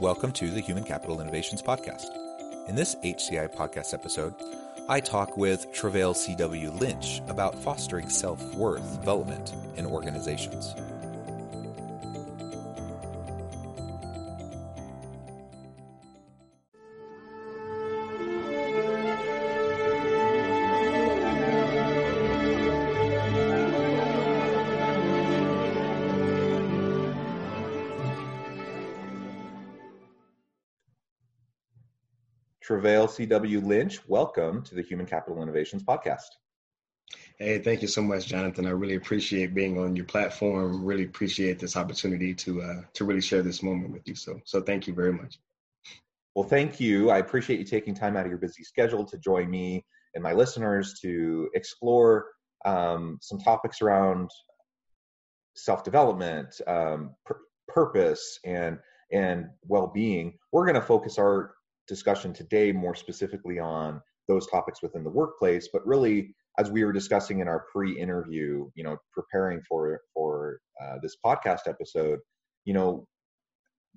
Welcome to the Human Capital Innovations Podcast. In this HCI podcast episode, I talk with Treveal C.W. Lynch about fostering self worth development in organizations. Treveal C.W. Lynch, welcome to the Human Capital Innovations Podcast. Hey, thank you so much, Jonathan. I really appreciate being on your platform. Really appreciate this opportunity to uh, to really share this moment with you. So, so thank you very much. Well, thank you. I appreciate you taking time out of your busy schedule to join me and my listeners to explore um, some topics around self development, um, pr- purpose, and and well being. We're going to focus our discussion today more specifically on those topics within the workplace, but really as we were discussing in our pre-interview, you know, preparing for for uh, this podcast episode, you know,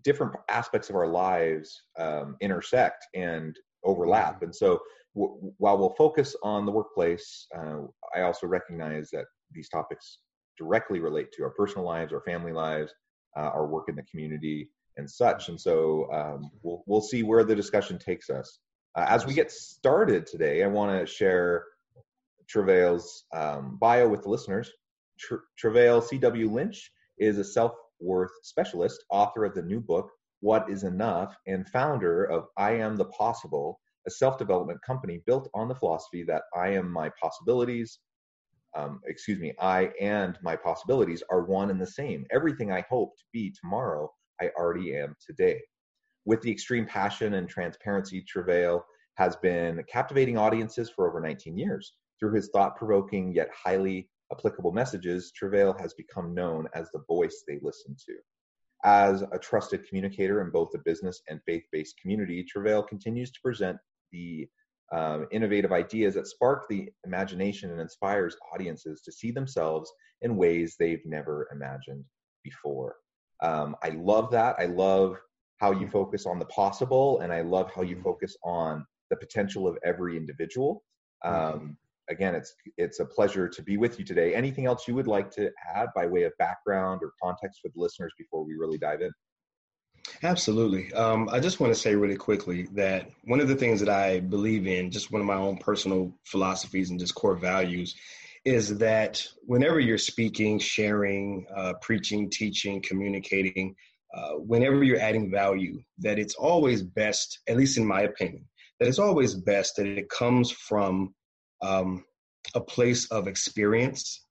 different aspects of our lives um, intersect and overlap, and so w- while we'll focus on the workplace, uh, I also recognize that these topics directly relate to our personal lives, our family lives, uh, our work in the community, and such. And so um, we'll we'll see where the discussion takes us. Uh, as we get started today, I want to share Treveal's um, bio with the listeners. Tr- Treveal C.W. Lynch is a self worth specialist, author of the new book What Is Enough, and founder of I Am the Possible, a self development company built on the philosophy that I am my possibilities. Um, excuse me, I and my possibilities are one and the same. Everything I hope to be tomorrow I already am today. With the extreme passion and transparency, Treveal has been captivating audiences for over 19 years. Through his thought provoking yet highly applicable messages, Treveal has become known as the voice they listen to. As a trusted communicator in both the business and faith based community, Treveal continues to present the um, innovative ideas that spark the imagination and inspires audiences to see themselves in ways they've never imagined before. Um, I love that. I love how you focus on the possible, and I love how you focus on the potential of every individual. Um, again, it's it's a pleasure to be with you today. Anything else you would like to add by way of background or context for the listeners before we really dive in? Absolutely. Um, I just want to say really quickly that one of the things that I believe in, just one of my own personal philosophies and just core values, is that whenever you're speaking, sharing, uh, preaching, teaching, communicating, uh, whenever you're adding value, that it's always best, at least in my opinion, that it's always best that it comes from um, a place of experience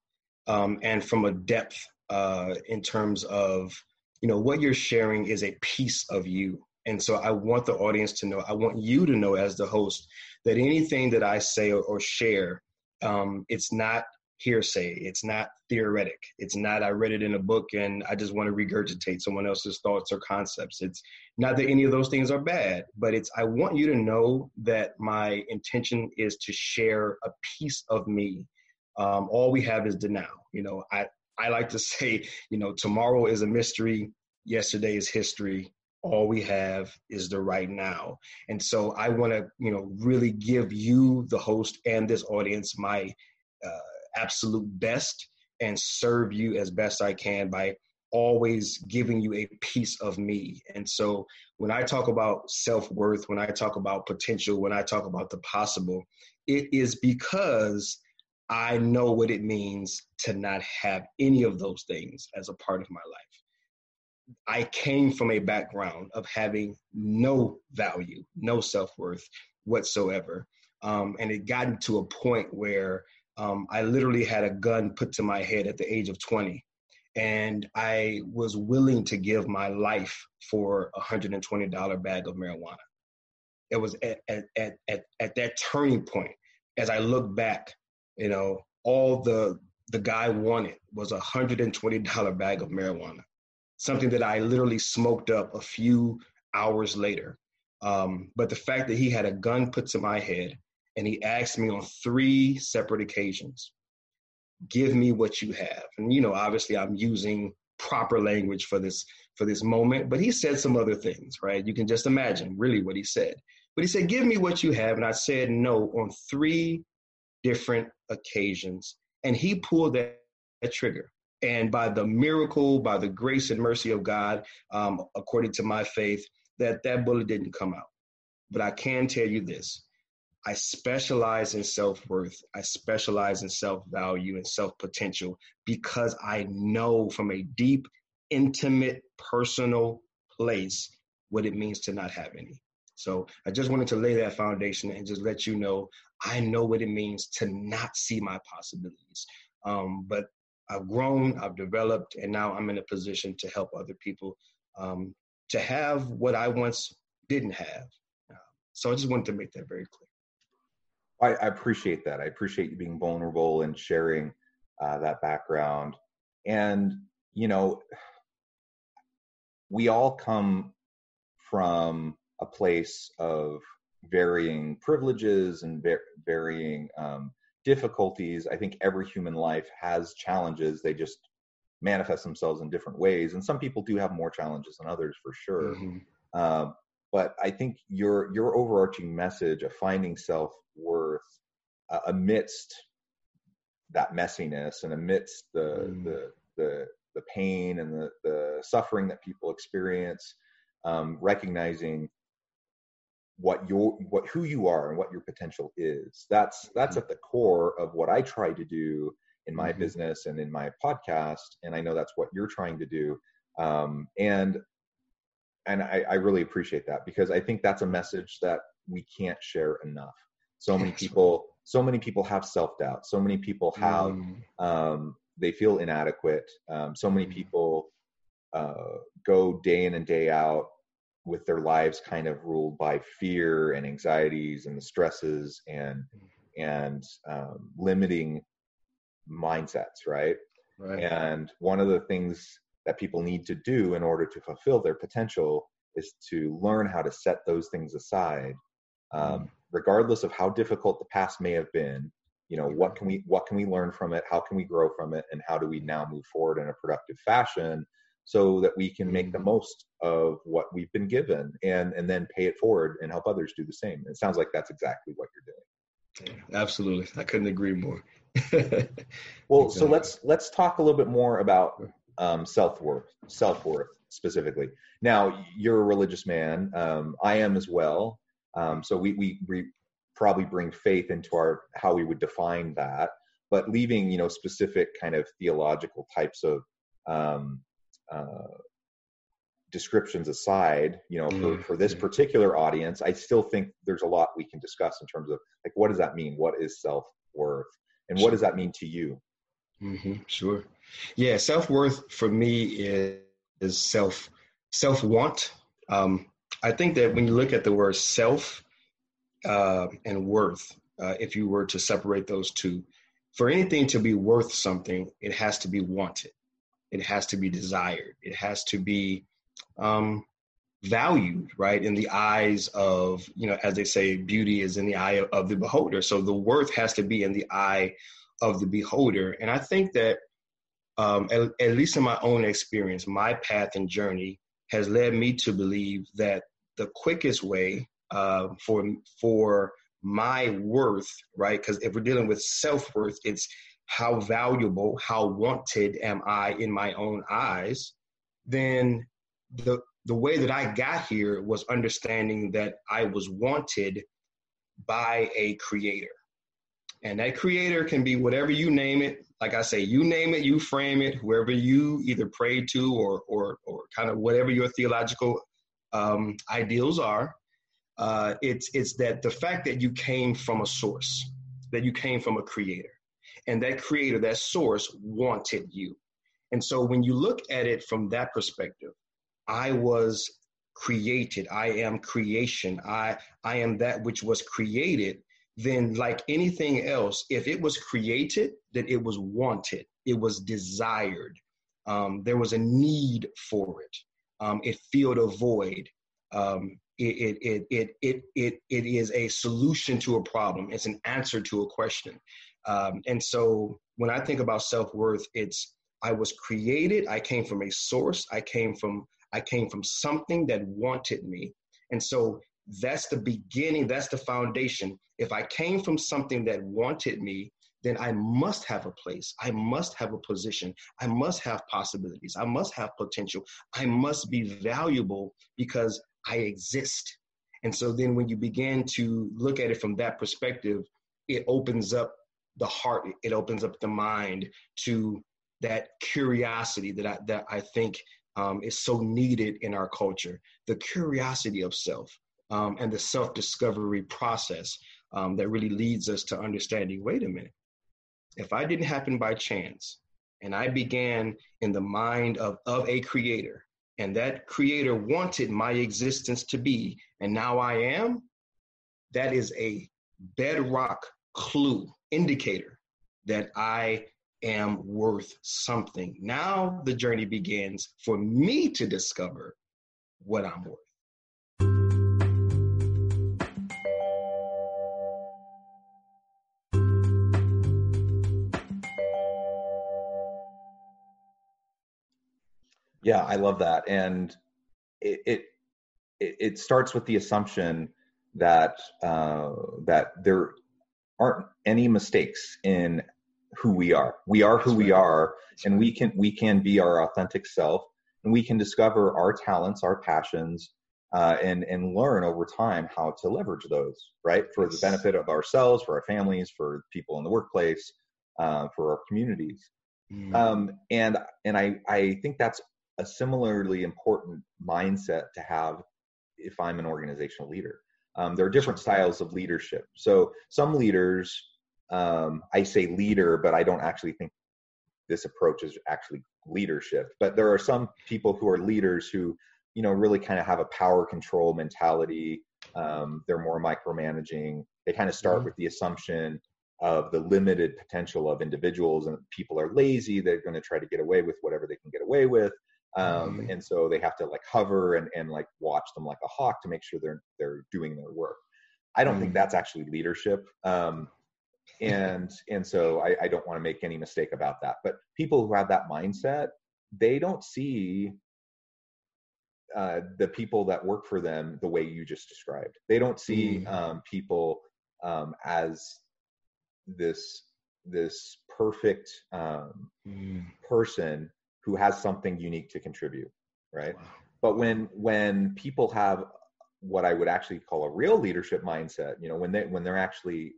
um, and from a depth uh, in terms of, you know, what you're sharing is a piece of you. And so I want the audience to know, I want you to know as the host that anything that I say or, or share um, it's not hearsay. It's not theoretic. It's not I read it in a book and I just want to regurgitate someone else's thoughts or concepts. It's not that any of those things are bad, but it's I want you to know that my intention is to share a piece of me. Um, all we have is the now. You know, I I like to say, you know, tomorrow is a mystery. Yesterday is history all we have is the right now. And so i want to you know really give you the host and this audience my uh, absolute best and serve you as best i can by always giving you a piece of me. And so when i talk about self-worth when i talk about potential when i talk about the possible it is because i know what it means to not have any of those things as a part of my life I came from a background of having no value, no self worth whatsoever. Um, and it gotten to a point where um, I literally had a gun put to my head at the age of 20. and I was willing to give my life for a hundred and twenty dollar bag of marijuana. It was at, at at at at that turning point. As I look back, you know, all the the guy wanted was a hundred and twenty dollar bag of marijuana, something that I literally smoked up a few hours later. Um, but the fact that he had a gun put to my head and he asked me on three separate occasions, give me what you have. And, you know, obviously I'm using proper language for this for this moment but he said some other things right? You can just imagine really what he said. But he said give me what you have. And i said no on three different occasions. And he pulled that, that trigger and by the miracle by the grace and mercy of god um, according to my faith that that bullet didn't come out. But I can tell you this I specialize in self worth, I specialize in self value and self potential because I know from a deep, intimate, personal place what it means to not have any. So I just wanted to lay that foundation and just let you know I know what it means to not see my possibilities. Um, but I've grown, I've developed, and now I'm in a position to help other people um, to have what I once didn't have. So I just wanted to make that very clear. I, I appreciate that. I appreciate you being vulnerable and sharing uh, that background. And, you know, we all come from a place of varying privileges and varying um, difficulties. I think every human life has challenges. They just manifest themselves in different ways and some people do have more challenges than others for sure mm-hmm. uh, but i think your your overarching message of finding self-worth uh, amidst that messiness and amidst the mm. the the the pain and the the suffering that people experience um, recognizing what your what who you are and what your potential is that's that's mm-hmm. at the core of what i try to do in my mm-hmm. business and in my podcast and i know that's what you're trying to do um, and and I, I, really appreciate that because i think that's a message that we can't share enough so many people so many people have self-doubt so many people have mm. um, they feel inadequate um, so many mm. people uh, go day in and day out with their lives kind of ruled by fear and anxieties and the stresses and and um, limiting mindsets, right? right? And one of the things that people need to do in order to fulfill their potential is to learn how to set those things aside, um, mm. regardless of how difficult the past may have been. You know, what can we what can we learn from it? How can we grow from it? And how do we now move forward in a productive fashion so that we can make the mm-hmm. most of what we've been given and and then pay it forward and help others do the same. It sounds like that's exactly what you're doing. Absolutely, I couldn't agree more. well, so let's let's talk a little bit more about um, self worth, self worth specifically. Now, you're a religious man. Um, I am as well. Um, so we, we we probably bring faith into our how we would define that, but leaving you know specific kind of theological types of um, uh, descriptions aside, you know, for, mm, for this particular audience, I still think there's a lot we can discuss in terms of like what does that mean? What is self worth? and what does that mean to you? Mm-hmm, sure. Yeah self-worth for me is, is self self-want. Um, i think that when you look at the word self uh, and worth uh, if you were to separate those two for anything to be worth something it has to be wanted it has to be desired. It has to be um, valued right in the eyes of you know as they say beauty is in the eye of the beholder. So the worth has to be in the eye of the beholder. And i think that um, at, at least in my own experience my path and journey has led me to believe that the quickest way uh, for for my worth right because if we're dealing with self-worth it's how valuable how wanted am i in my own eyes then the the way that I got here was understanding that I was wanted by a creator. And that creator can be whatever you name it. Like I say, you name it, you frame it, whoever you either pray to or, or, or kind of whatever your theological um, ideals are. Uh, it's, it's that the fact that you came from a source, that you came from a creator, and that creator, that source wanted you. And so when you look at it from that perspective, I was created. I am creation. I I am that which was created. Then, like anything else, if it was created, then it was wanted. It was desired. Um, there was a need for it. Um, it filled a void. Um, it, it, it, it, it, it is a solution to a problem. It's an answer to a question. Um, and so when I think about self-worth, it's I was created. I came from a source. I came from I came from something that wanted me. And so that's the beginning, that's the foundation. If I came from something that wanted me, then I must have a place. I must have a position. I must have possibilities. I must have potential. I must be valuable because I exist. And so then when you begin to look at it from that perspective, it opens up the heart, it opens up the mind to that curiosity that I, that I think um, is so needed in our culture the curiosity of self um, and the self discovery process um, that really leads us to understanding wait a minute, if I didn't happen by chance and I began in the mind of, of a creator, and that creator wanted my existence to be, and now I am, that is a bedrock clue, indicator that I am worth something. Now the journey begins for me to discover what I'm worth. Yeah, I love that, and it it, it starts with the assumption that uh, that there aren't any mistakes in who we are. We are who That's we right. are, That's and right. we can we can be our authentic self, and we can discover our talents, our passions, uh, and and learn over time how to leverage those right for the benefit of ourselves, for our families, for people in the workplace, uh, for our communities. Mm. Um, and and I I think that's a similarly important mindset to have if I'm an organizational leader. Um, there are different styles of leadership. So some leaders um, I say leader, but I don't actually think this approach is actually leadership. But there are some people who are leaders who, you know, really kind of have a power control mentality. Um, they're more micromanaging. They kind of start mm-hmm. with the assumption of the limited potential of individuals, and people are lazy. They're going to try to get away with whatever they can get away with. Um, mm-hmm. and so they have to like hover and, and like watch them like a hawk to make sure they're they're doing their work. I don't mm-hmm. think that's actually leadership. Um, and and so I, I don't want to make any mistake about that. But people who have that mindset, they don't see uh, the people that work for them the way you just described. They don't see mm. um, people um, as this this perfect um, mm. person who has something unique to contribute, right? Wow. But when when people have what I would actually call a real leadership mindset, you know, when they when they're actually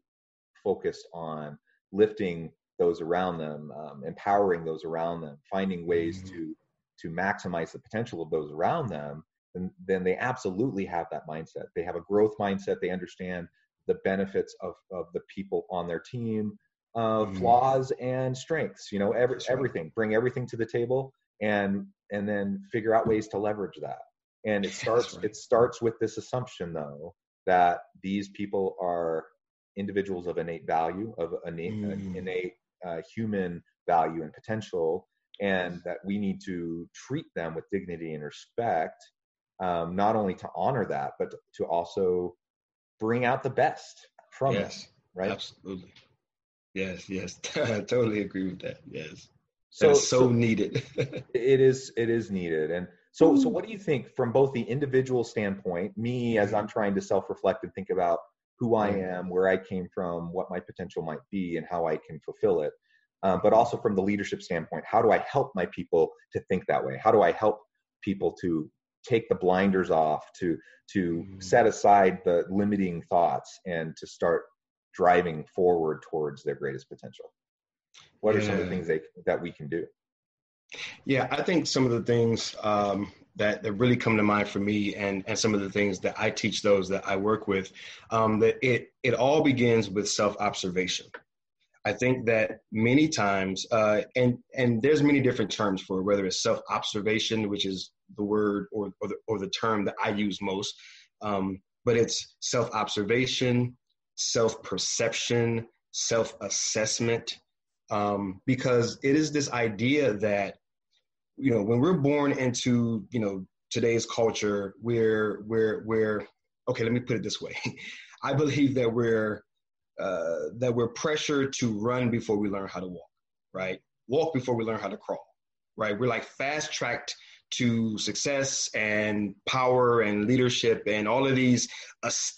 focused on lifting those around them, um, empowering those around them, finding ways mm-hmm. to to maximize the potential of those around them, then, then they absolutely have that mindset. They have a growth mindset. They understand the benefits of, of the people on their team, uh, mm-hmm. flaws and strengths. You know, every, right. everything. Bring everything to the table, and and then figure out ways to leverage that. And it starts right. it starts with this assumption though that these people are individuals of innate value, of innate, mm. innate uh, human value and potential, and that we need to treat them with dignity and respect, um, not only to honor that, but to also bring out the best from yes, it. Right? Absolutely. Yes, yes, I totally agree with that. Yes. So so, so needed. it is it is needed. And so so what do you think from both the individual standpoint, me as I'm trying to self-reflect and think about who I am, where I came from, what my potential might be, and how I can fulfill it. Um, but also from the leadership standpoint, how do I help my people to think that way? How do I help people to take the blinders off, to to mm. set aside the limiting thoughts, and to start driving forward towards their greatest potential? What are some of the things they, that we can do? Yeah, I think some of the things um, that, that really come to mind for me and, and some of the things that I teach those that I work with, um, that it, it all begins with self-observation. I think that many times, uh, and and there's many different terms for it, whether it's self observation, which is the word or or the, or the term that I use most, um, but it's self observation, self perception, self assessment, um, because it is this idea that you know when we're born into you know today's culture, we're we're we're okay. Let me put it this way: I believe that we're uh, that we're pressured to run before we learn how to walk, right? Walk before we learn how to crawl, right? We're like fast tracked to success and power and leadership and all of these,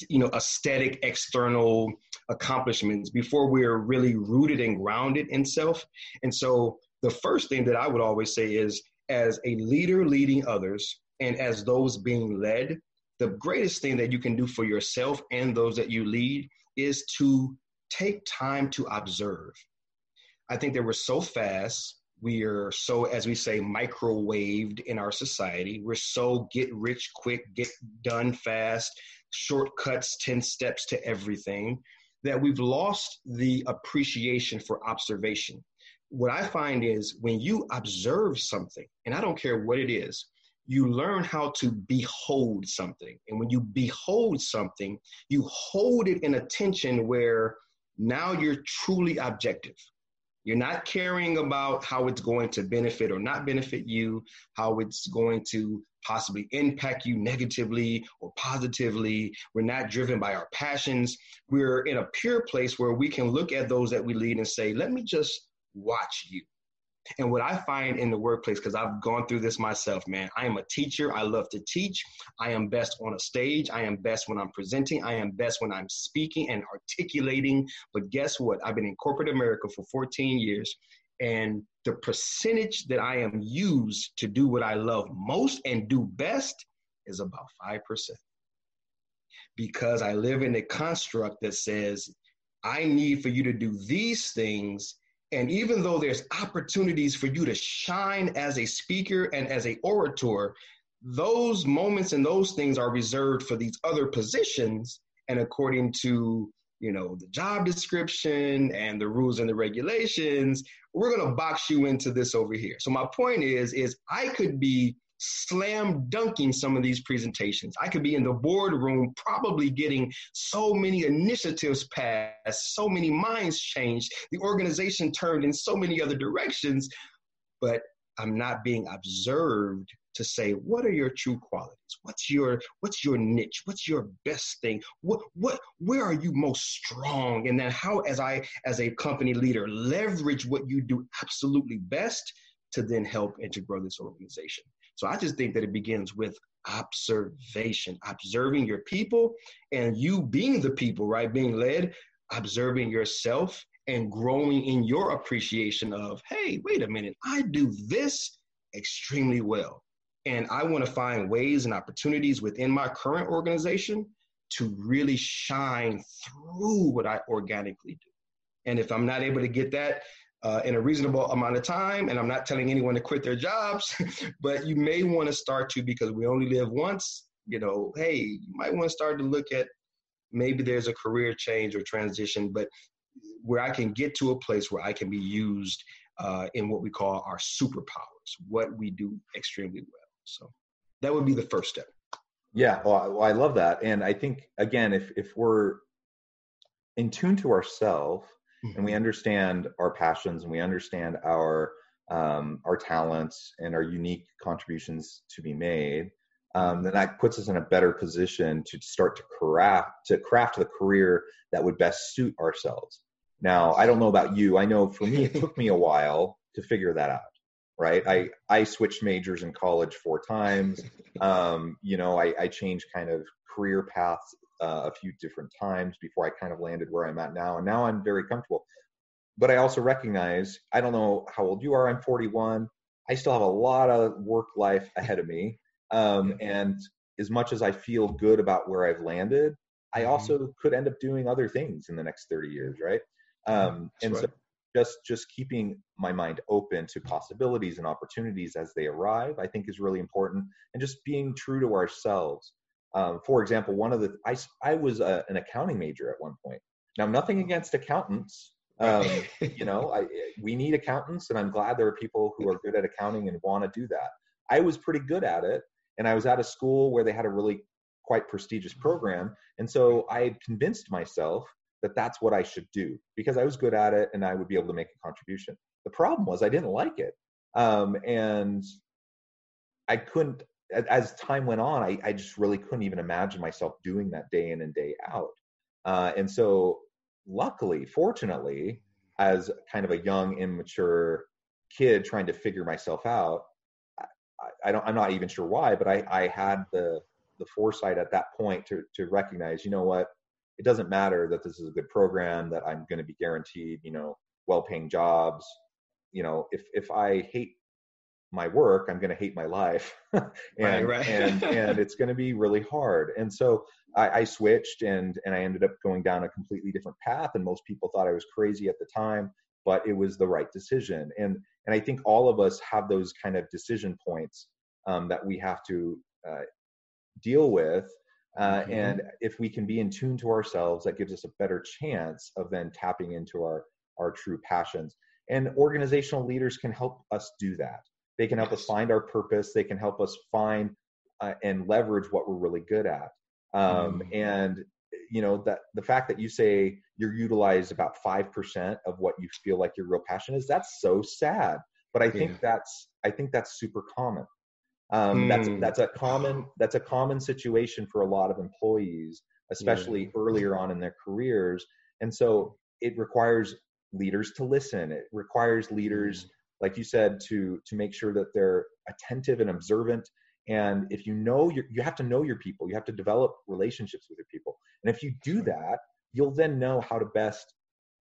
you know, aesthetic external accomplishments before we're really rooted and grounded in self. And so the first thing that I would always say is as a leader leading others and as those being led, the greatest thing that you can do for yourself and those that you lead is to take time to observe. I think that we're so fast. We are so, as we say, microwaved in our society. We're so get rich quick, get done fast, shortcuts, 10 steps to everything, that we've lost the appreciation for observation. What I find is when you observe something, and I don't care what it is, you learn how to behold something. And when you behold something, you hold it in attention where now you're truly objective. You're not caring about how it's going to benefit or not benefit you, how it's going to possibly impact you negatively or positively. We're not driven by our passions. We're in a pure place where we can look at those that we lead and say, let me just watch you. And what I find in the workplace, because I've gone through this myself, man, I am a teacher. I love to teach. I am best on a stage. I am best when I'm presenting. I am best when I'm speaking and articulating. But guess what? I've been in corporate America for 14 years. And the percentage that I am used to do what I love most and do best is about 5%. Because I live in a construct that says, I need for you to do these things and even though there's opportunities for you to shine as a speaker and as a orator, those moments and those things are reserved for these other positions. And according to you know the job description and the rules and the regulations, we're gonna box you into this over here. So my point is, is I could be slam dunking some of these presentations. I could be in the boardroom probably getting so many initiatives passed, so many minds changed, the organization turned in so many other directions, but I'm not being observed to say what are your true qualities? What's your what's your niche? What's your best thing? What what where are you most strong? And then how as i as a company leader leverage what you do absolutely best to then help and to grow this organization so I just think that it begins with observation, observing your people and you being the people, right? Being led, observing yourself and growing in your appreciation of, hey, wait a minute, I do this extremely well. And I want to find ways and opportunities within my current organization to really shine through what I organically do. And if I'm not able to get that uh, in a reasonable amount of time. And I'm not telling anyone to quit their jobs, but you may want to start to, because we only live once, you know, hey, you might want to start to look at maybe there's a career change or transition, but where I can get to a place where I can be used uh, in what we call our superpowers, what we do extremely well. So that would be the first step. Yeah, well, I love that. And I think, again, if, if we're in tune to ourselves, mm-hmm. and we mm-hmm. understand our passions and we understand our um, our talents and our unique contributions to be made, um, then that puts us in a better position to start to craft to craft the career that would best suit ourselves. Now, I don't know about you. I know for me, it took me a while to figure that out. Right? I I switched majors in college four times. Um, you know, I, I changed kind of career paths uh, a few different times before I kind of landed where I'm at now. And now I'm very comfortable. But I also recognize I don't know how old you are. I'm 41. I still have a lot of work life ahead of me. Um, and as much as I feel good about where I've landed, I mm-hmm. also could end up doing other things in the next 30 years, right? Um, and right. so just just keeping my mind open to possibilities and opportunities as they arrive, I think is really important. And just being true to ourselves um, for example, one of the I I was a, an accounting major at one point. Now, nothing against accountants, Um, you know, I, we need accountants, and I'm glad there are people who are good at accounting and want to do that. I was pretty good at it, and I was at a school where they had a really quite prestigious program, and so I convinced myself that that's what I should do because I was good at it and I would be able to make a contribution. The problem was I didn't like it, um, and I couldn't. As time went on, I, I, just really couldn't even imagine myself doing that day in and day out. Uh, and so luckily, fortunately, as kind of a young, immature kid trying to figure myself out, I, I don't, I'm not even sure why, but I, I had the, the foresight at that point to, to recognize, you know what, it doesn't matter that this is a good program, that I'm going to be guaranteed, you know, well-paying jobs. You know, if, if I hate my work, I'm going to hate my life, and right, right. and and it's going to be really hard. And so I, I, switched, and and I ended up going down a completely different path. And most people thought I was crazy at the time, but it was the right decision. And and I think all of us have those kind of decision points um, that we have to uh, deal with. Uh, mm-hmm. And if we can be in tune to ourselves, that gives us a better chance of then tapping into our our true passions. And organizational leaders can help us do that. They can help us find our purpose. They can help us find uh, and leverage what we're really good at. Um, mm. And you know that the fact that you say you're utilized about five percent of what you feel like your real passion is, that's so sad. But I think yeah. that's I think that's super common. Um, mm. That's that's a common that's a common situation for a lot of employees, especially yeah. earlier on in their careers. And so it requires leaders to listen. It requires leaders mm like you said, to to make sure that they're attentive and observant. And if you know you you have to know your people. You have to develop relationships with your people. And if you do that, you'll then know how to best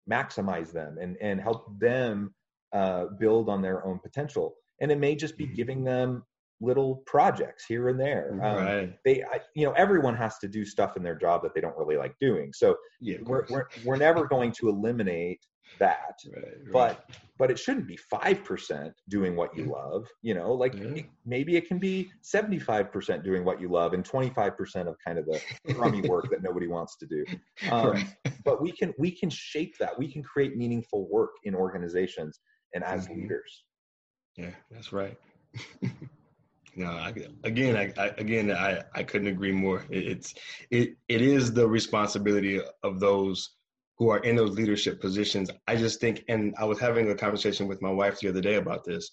maximize them and and help them uh, build on their own potential. And it may just be mm-hmm. giving them little projects here and there. Um, right. They, I, you know, everyone has to do stuff in their job that they don't really like doing. So yeah, we're, we're we're never going to eliminate that right, right. but but it shouldn't be 5% doing what you love you know like yeah. maybe it can be 75% doing what you love and 25% of kind of the crummy work that nobody wants to do um, right. but we can we can shape that we can create meaningful work in organizations and as mm-hmm. leaders yeah that's right no I, again I, I, again I, I couldn't agree more it, it's it it is the responsibility of those who are in those leadership positions. I just think, and I was having a conversation with my wife the other day about this,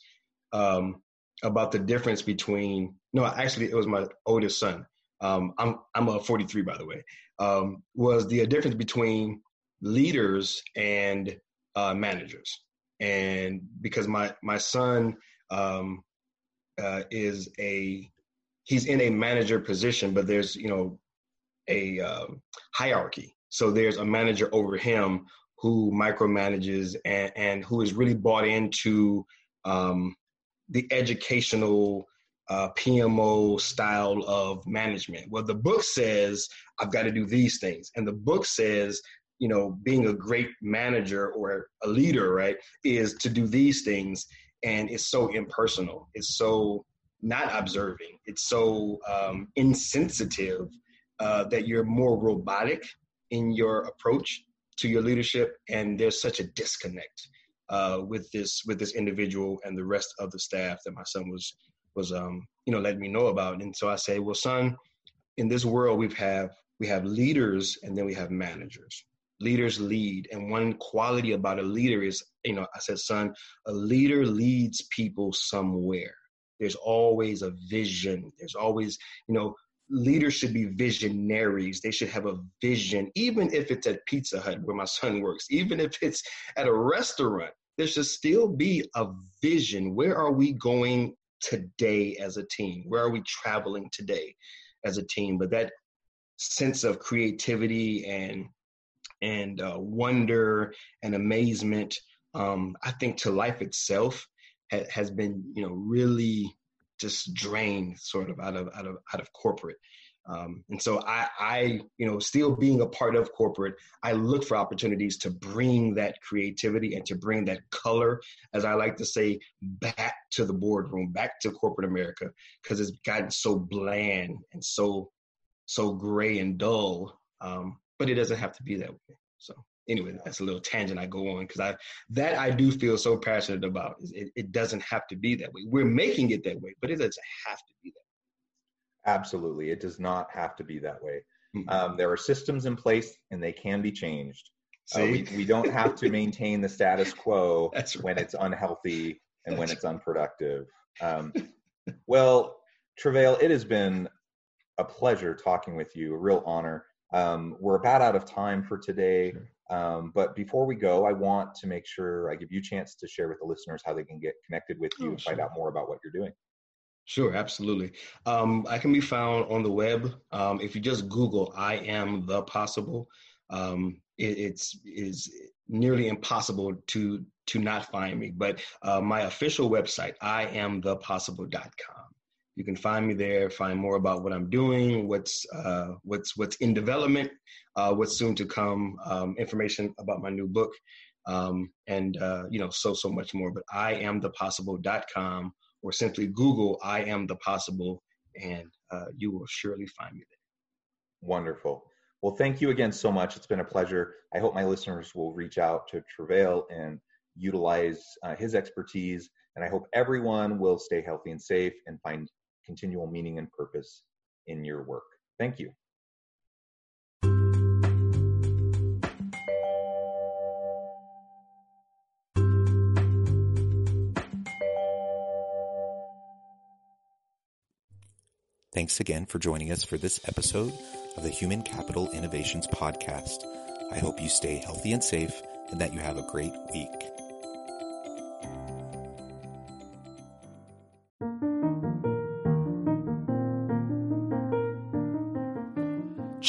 um, about the difference between. No, actually, it was my oldest son. Um, I'm I'm a 43 by the way. Um, was the difference between leaders and uh, managers, and because my my son um, uh, is a he's in a manager position, but there's you know a uh, hierarchy so there's a manager over him who micromanages and, and who is really bought into um, the educational uh, PMO style of management. Well, the book says I've got to do these things, and the book says you know being a great manager or a leader, right, is to do these things, and it's so impersonal. It's so not observing. It's so um, insensitive uh, that you're more robotic in your approach to your leadership, and there's such a disconnect uh, with this with this individual and the rest of the staff that my son was was um, you know letting me know about. And so I say, well, son, in this world we have we have leaders and then we have managers. Leaders lead, and one quality about a leader is, you know, I said, son, a leader leads people somewhere. There's always a vision. There's always, you know, leaders should be visionaries. They should have a vision, even if it's at Pizza Hut where my son works, even if it's at a restaurant. There should still be a vision. Where are we going today as a team? Where are we traveling today as a team? But that sense of creativity and and uh, wonder and amazement, um, I think to life itself ha- has been, you know, really just drained sort of out of out of out of corporate. Um, and so I, I, you know, still being a part of corporate, I look for opportunities to bring that creativity and to bring that color, as I like to say, back to the boardroom, back to corporate America, because it's gotten so bland and so, so gray and dull. Um, but it doesn't have to be that way. So anyway, that's a little tangent I go on because I that I do feel so passionate about. It, it doesn't have to be that way. We're making it that way, but it doesn't have to be that. way. Absolutely, it does not have to be that way. Mm-hmm. Um, there are systems in place, and they can be changed. Uh, we, we don't have to maintain the status quo right. when it's unhealthy and That's when it's unproductive. Um, well, Treveal, it has been a pleasure talking with you, a real honor. Um, we're about out of time for today. Sure. Um, but before we go, I want to make sure I give you a chance to share with the listeners how they can get connected with you oh, and sure. find out more about what you're doing. Sure, absolutely. Um, I can be found on the web. Um, if you just Google "I am the possible," um, it, it's is nearly impossible to to not find me. But uh, my official website, I am the possible.com. You can find me there, find more about what I'm doing, what's uh, what's what's in development, uh, what's soon to come, um, information about my new book, um, and uh, you know so so much more. But I am the possible.com or simply Google I am the possible, and uh, you will surely find me there. Wonderful. Well, thank you again so much. It's been a pleasure. I hope my listeners will reach out to Treveal and utilize uh, his expertise. And I hope everyone will stay healthy and safe and find continual meaning and purpose in your work. Thank you. Thanks again for joining us for this episode of the Human Capital Innovations Podcast. I hope you stay healthy and safe and that you have a great week.